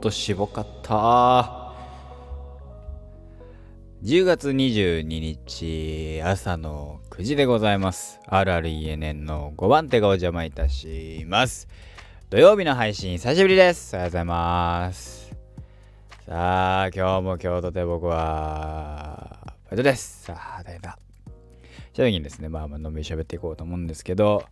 としぼかった。10月22日朝の9時でございます。RRENN の5番手がお邪魔いたします。土曜日の配信久しぶりです。ありがとうございます。さあ今日も今日とて僕はファイトです。さあ大変だ。正直にですねまあまあのんびり喋っていこうと思うんですけど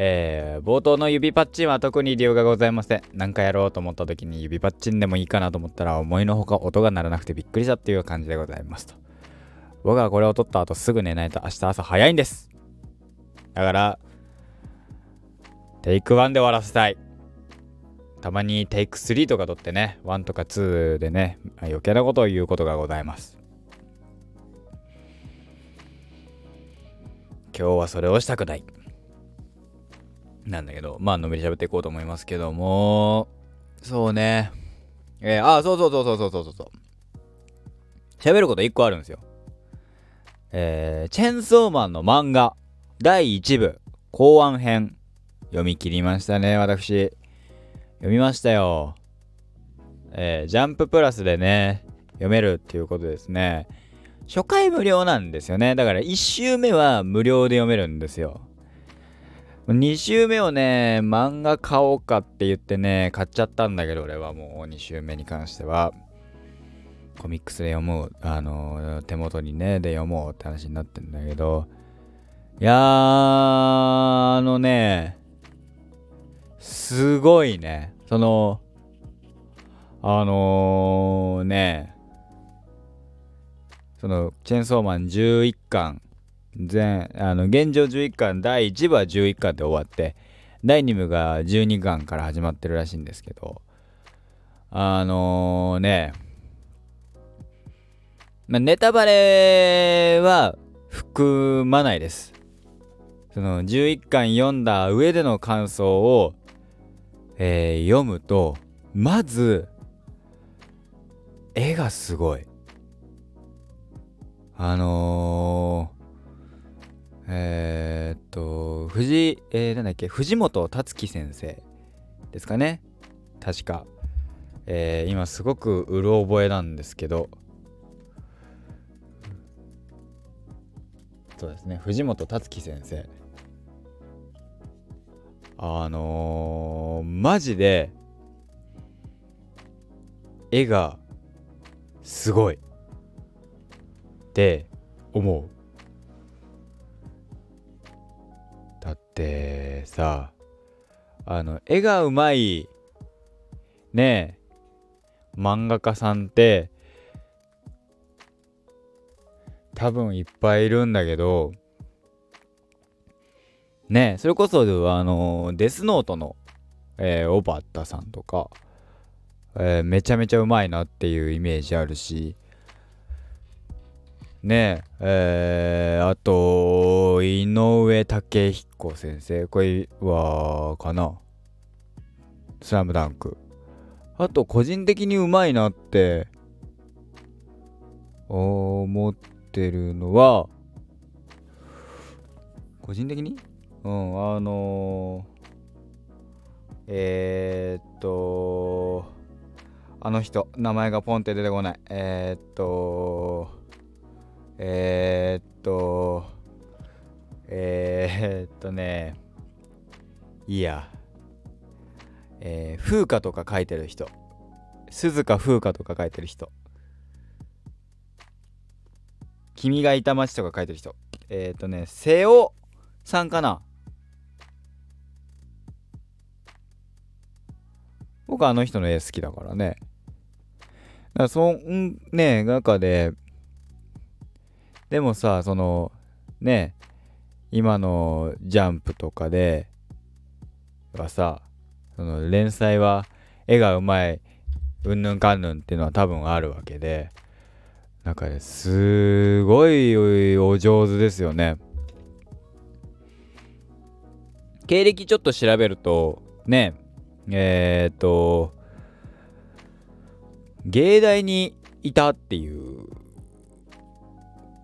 えー、冒頭の指パッチンは特に理由がございません。何かやろうと思った時に指パッチンでもいいかなと思ったら思いのほか音が鳴らなくてびっくりしたっていう感じでございますと。僕はこれを撮った後すぐ寝ないと明日朝早いんです。だから、テイク1で終わらせたい。たまにテイク3とか撮ってね、1とか2でね、余計なことを言うことがございます。今日はそれをしたくない。なんだけど、まあ、のめり喋っていこうと思いますけども、そうね。えー、あ、そうそうそうそうそうそうそう。喋ること1個あるんですよ。えー、チェンソーマンの漫画、第1部、後半編、読み切りましたね、私。読みましたよ。えー、ジャンププラスでね、読めるっていうことですね。初回無料なんですよね。だから1周目は無料で読めるんですよ。2週目をね、漫画買おうかって言ってね、買っちゃったんだけど、俺はもう2週目に関しては、コミックスで読もう、あの、手元にね、で読もうって話になってんだけど、いやー、あのね、すごいね、その、あのー、ね、その、チェーンソーマン11巻全あの現状11巻第1部は11巻で終わって第2部が12巻から始まってるらしいんですけどあのー、ねまあ、ネタバレは含まないです。その11巻読んだ上での感想を、えー、読むとまず絵がすごい。あのえー、っと、藤、えー、なんだっけ、藤本達樹先生ですかね。確か。えー、今すごくうろ覚えなんですけど、そうですね、藤本達樹先生。あのー、マジで、絵がすごいって思う。ってさあの絵がうまいねえ漫画家さんって多分いっぱいいるんだけどねえそれこそあのデスノートの、えー、オバッタさんとか、えー、めちゃめちゃうまいなっていうイメージあるしねえ、ー、あと、井上武彦先生。これは、かな？スラムダンク。あと、個人的にうまいなって、思ってるのは、個人的に？うん、あのー、えー、っと、あの人、名前がポンって出てこない。えー、っと、えー、っと、えー、っとね、いいや。えー、風花とか書いてる人。鈴鹿風花とか書いてる人。君がいた街とか書いてる人。えー、っとね、瀬尾さんかな僕あの人の絵好きだからね。だからそんね、中で、でもさそのね今のジャンプとかではさその連載は絵がうまいうんぬんかんぬんっていうのは多分あるわけでなんかねすごいお上手ですよね。経歴ちょっと調べるとねえー、っと芸大にいたっていう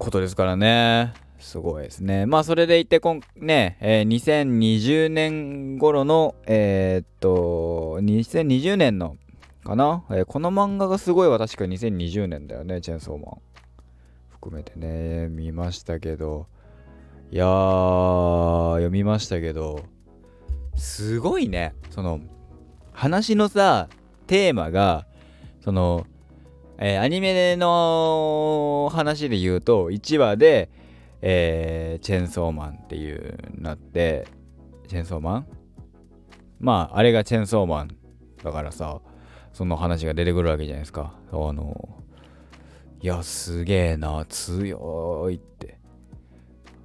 ことですからね。すごいですね。まあ、それでいて、こんね、えー、2020年頃の、えー、っと、2020年のかな、えー、この漫画がすごいは確か2020年だよねチェンソーマン。含めてね見ましたけど。いやー読みましたけど。すごいね。その話のさテーマがその、えー、アニメの話で言うと1話で、えー、チェンソーマンっていうなってチェンソーマン？まああれがチェンソーマンだからさその話が出てくるわけじゃないですか。あのいやすげえな強いって。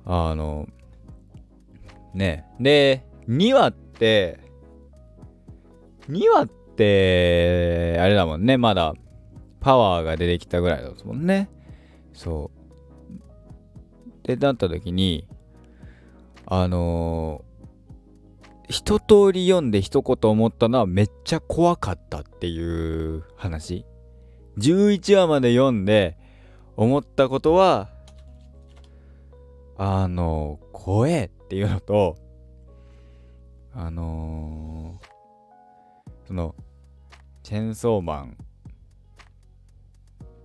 あのね。で2話って2話ってあれだもんねまだ。パワーが出てきたぐらいですもんねそうでなった時にあの一通り読んで一言思ったのはめっちゃ怖かったっていう話。11話まで読んで思ったことは、あの、怖えっていうのと、あのー、その、チェンソーマン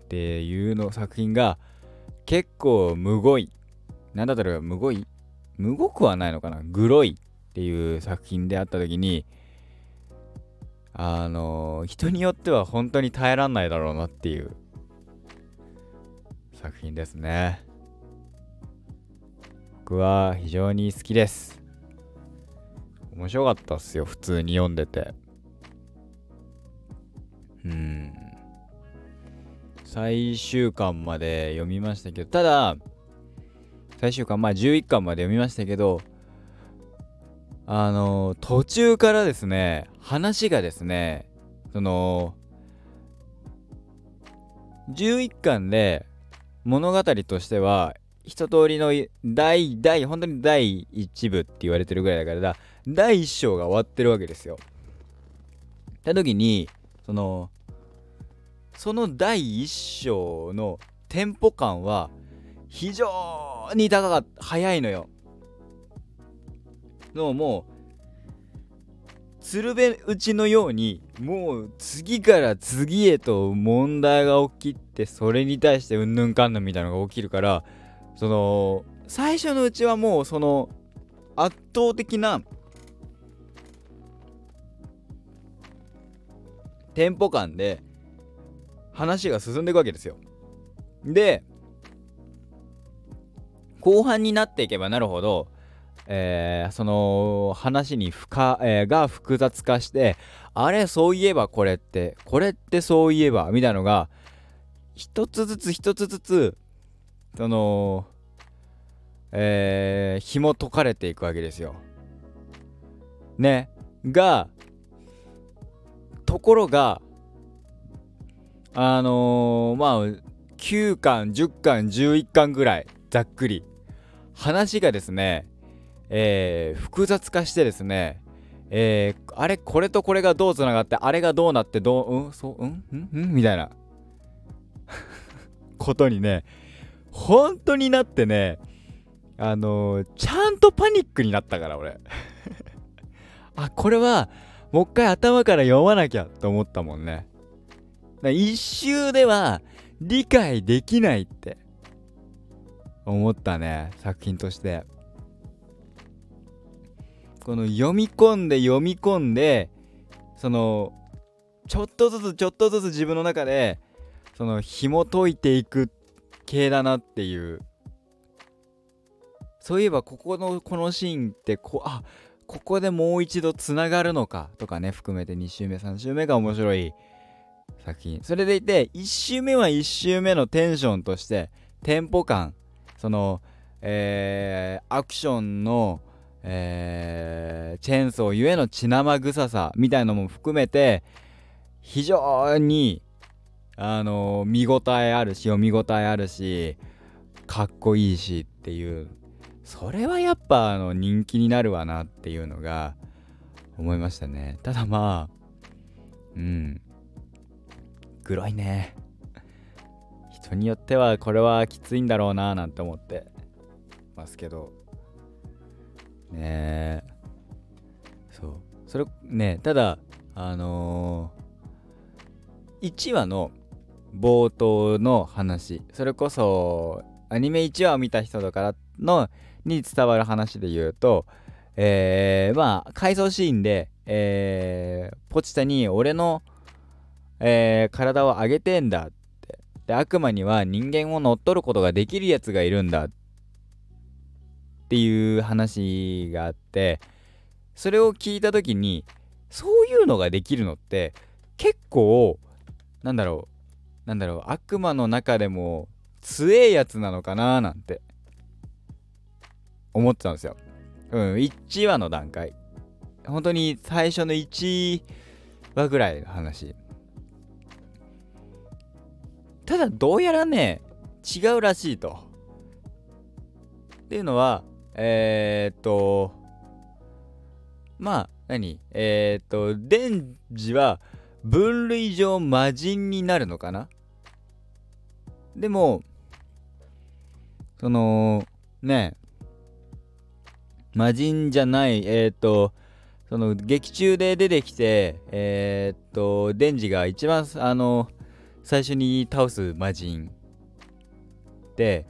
っていうの作品が結構むごい。なんだったらむごい。むごくはないのかな。グロい。っていう作品であった時にあの人によっては本当に耐えらんないだろうなっていう。作品ですね。僕は非常に好きです。面白かったっすよ。普通に読んでて。うん。最終巻まで読みましたけどただ最終巻まあ11巻まで読みましたけどあの途中からですね話がですねその11巻で物語としては一通りの第第本当に第1部って言われてるぐらいだからだ第1章が終わってるわけですよ。って時にそのその第1章のテンポ感は非常に高かった早いのよ。のもう鶴瓶打ちのようにもう次から次へと問題が起きてそれに対してうんぬんかんぬんみたいなのが起きるからその最初のうちはもうその圧倒的なテンポ感で話が進んでいくわけですよ。で後半になっていけばなるほどえー、その話に深、えー、が複雑化してあれそういえばこれってこれってそういえばみたいなのが一つずつ一つずつそのえー、紐解かれていくわけですよ。ねがところがあのー、まあ9巻10巻11巻ぐらいざっくり。話がですねえー、複雑化してですね、えー、あれこれとこれがどうつながってあれがどうなってどううん？そう？うん？うん？うん？みたいな。ことにね本当になってねあのー、ちゃんとパニックになったから俺。あこれはもう一回頭から読まなきゃと思ったもんね。一周では理解できないって思ったね作品として。この読み込んで読み込んでそのちょっとずつちょっとずつ自分の中でその紐解いていく系だなっていう。そういえばここのこのシーンってこあここでもう一度つながるのかとかね含めて2周目3周目が面白い作品。それでいて1周目は1周目のテンションとしてテンポ感。そのえー、アクションのえー、チェーンソーゆえの血生臭さみたいなのも含めて非常にあのー、見応えあるし読み応えあるしかっこいいしっていう。それはやっぱあの人気になるわなっていうのが思いましたね。ただまあうん。黒いね。人によってはこれはきついんだろうななんて思って。ますけど。ねえ。そう。それねただあの1話の冒頭の話。それこそアニメ1話を見た人だかのに伝わる話で言うとえー、まあ回想シーンで、えー、ポチタに俺の、えー、体を上げてんだってで悪魔には人間を乗っ取ることができるやつがいるんだっていう話があってそれを聞いた時にそういうのができるのって結構なんだろうなんだろう悪魔の中でも強えやつなのかななんて思ってたんですよ。うん、1話の段階。本当に最初の1話ぐらいの話。ただどうやらね、違うらしいと。っていうのは、えー、っと、まあ、何？えー、っと、デンジは分類上魔人になるのかな？でも、その、ね、魔人じゃない、えっ、と、その劇中で出てきて、えっ、と、デンジが一番、あの、最初に倒す魔人で、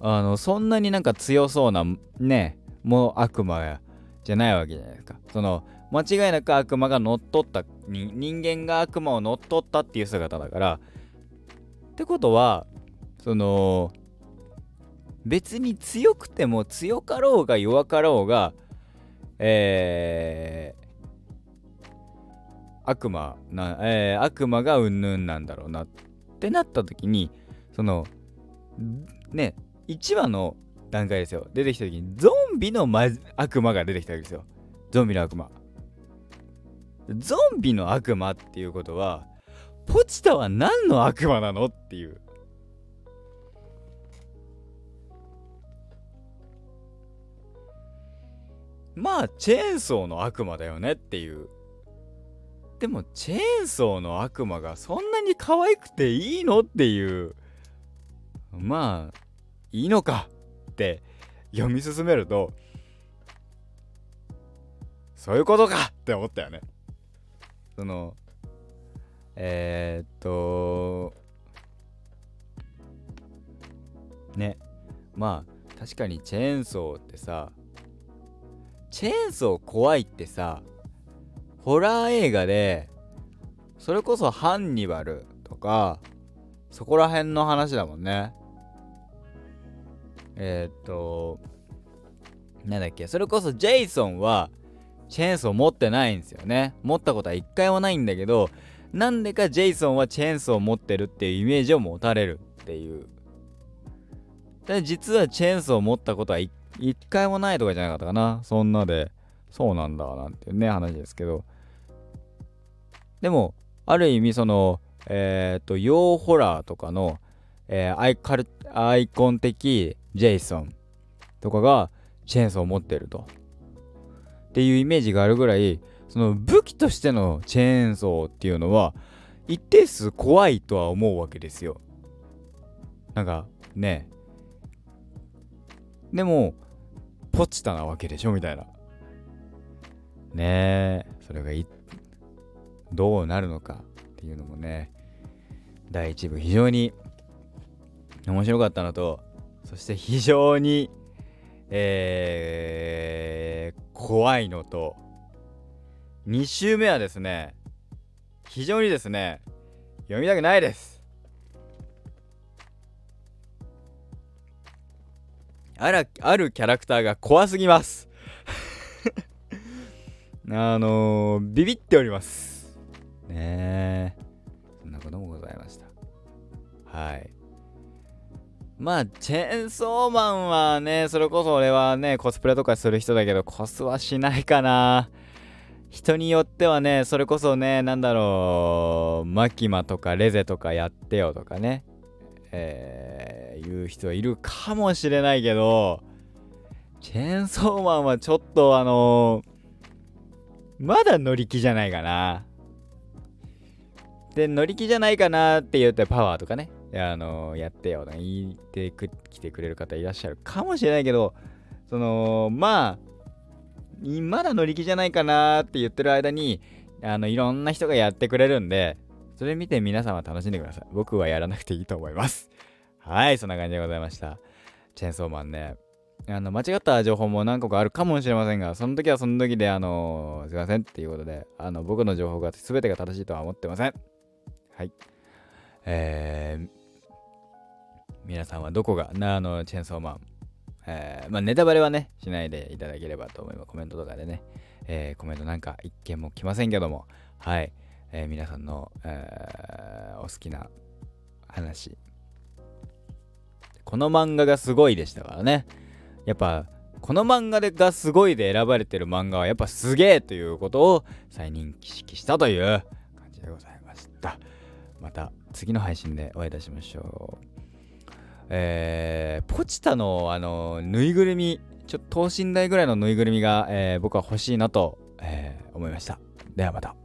あの、そんなになんか強そうな、ね、もう悪魔じゃないわけじゃないですか。その、間違いなく悪魔が乗っ取った人間が悪魔を乗っ取ったっていう姿だからってことはその別に強くても強かろうが弱かろうがえー、悪魔な、えー、悪魔がうんぬんなんだろうなってなった時にそのね1話の段階ですよ。出てきた時にゾンビの、ま、悪魔が出てきたわけですよ。ゾンビの悪魔。ゾンビの悪魔っていうことはポチタは何の悪魔なのっていう。まあチェーンソーの悪魔だよねっていう。でもチェーンソーの悪魔がそんなに可愛くていいの？っていう。まあいいのか？って読み進めるとそういうことか？って思ったよね。そのえー、っとね。まあ確かにチェーンソーってさチェーンソー怖いってさホラー映画でそれこそハンニバルとかそこら辺の話だもんねえー、っとなんだっけそれこそジェイソンはチェーンソー持ってないんですよね持ったことは一回もないんだけどなんでかジェイソンはチェーンソーを持ってるっていうイメージを持たれるっていうで実はチェーンソーを持ったことは一一回もないとかじゃなかったかな。そんなで、そうなんだ、なんていうね、話ですけど。でも、ある意味、その、えっ、ー、と、洋ホラーとかの、えー、アイカルアイコン的ジェイソンとかがチェーンソーを持ってると。っていうイメージがあるぐらい、その武器としてのチェーンソーっていうのは、一定数怖いとは思うわけですよ。なんか、ね。でも、ポチタなわけでしょみたいな。ねえ、それがいどうなるのかっていうのもね、第1部非常に面白かったのと、そして非常に、えー、怖いのと、2週目はですね、非常にですね、読みたくないです。あら、あるキャラクターが怖すぎます。あのー、ビビっております。ねえ。そんなこともございました。はい。まあ、チェーンソーマンはね、それこそ俺はね、コスプレとかする人だけど、コスはしないかな。人によってはね、それこそね、なんだろう、マキマとかレゼとかやってよとかね。えー、言う人いるかもしれないけど、チェーンソーマンはちょっとあのー、まだ乗り気じゃないかな。で、乗り気じゃないかなって言ってパワーとかね、あの、やってよ、言ってきてくれる方いらっしゃるかもしれないけど、その、まあ、まだ乗り気じゃないかなって言ってる間に、あのいろんな人がやってくれるんでそれ見て皆さんは楽しんでください。僕はやらなくていいと思います。はいそんな感じでございました。チェーンソーマンね。あの間違った情報も何個かあるかもしれませんがその時はその時であのすいませんっていうことであの僕の情報が全てが正しいとは思ってません。はいえー、皆さんはどこがなあのチェンソーマンえー、まあ、ネタバレはね、しないでいただければと思います。コメントとかでね、えー、コメントなんか一件も来ませんけども、はい、えー、皆さんの、えお好きな話。この漫画がすごいでしたからね。やっぱ、この漫画がすごいで選ばれてる漫画はやっぱすげえということを再認識したという感じでございました。また次の配信でお会いいたしましょう。えー、ポチタのあのぬいぐるみ、ちょっと等身大ぐらいのぬいぐるみが、えー、僕は欲しいなと、えー、思いました。ではまた。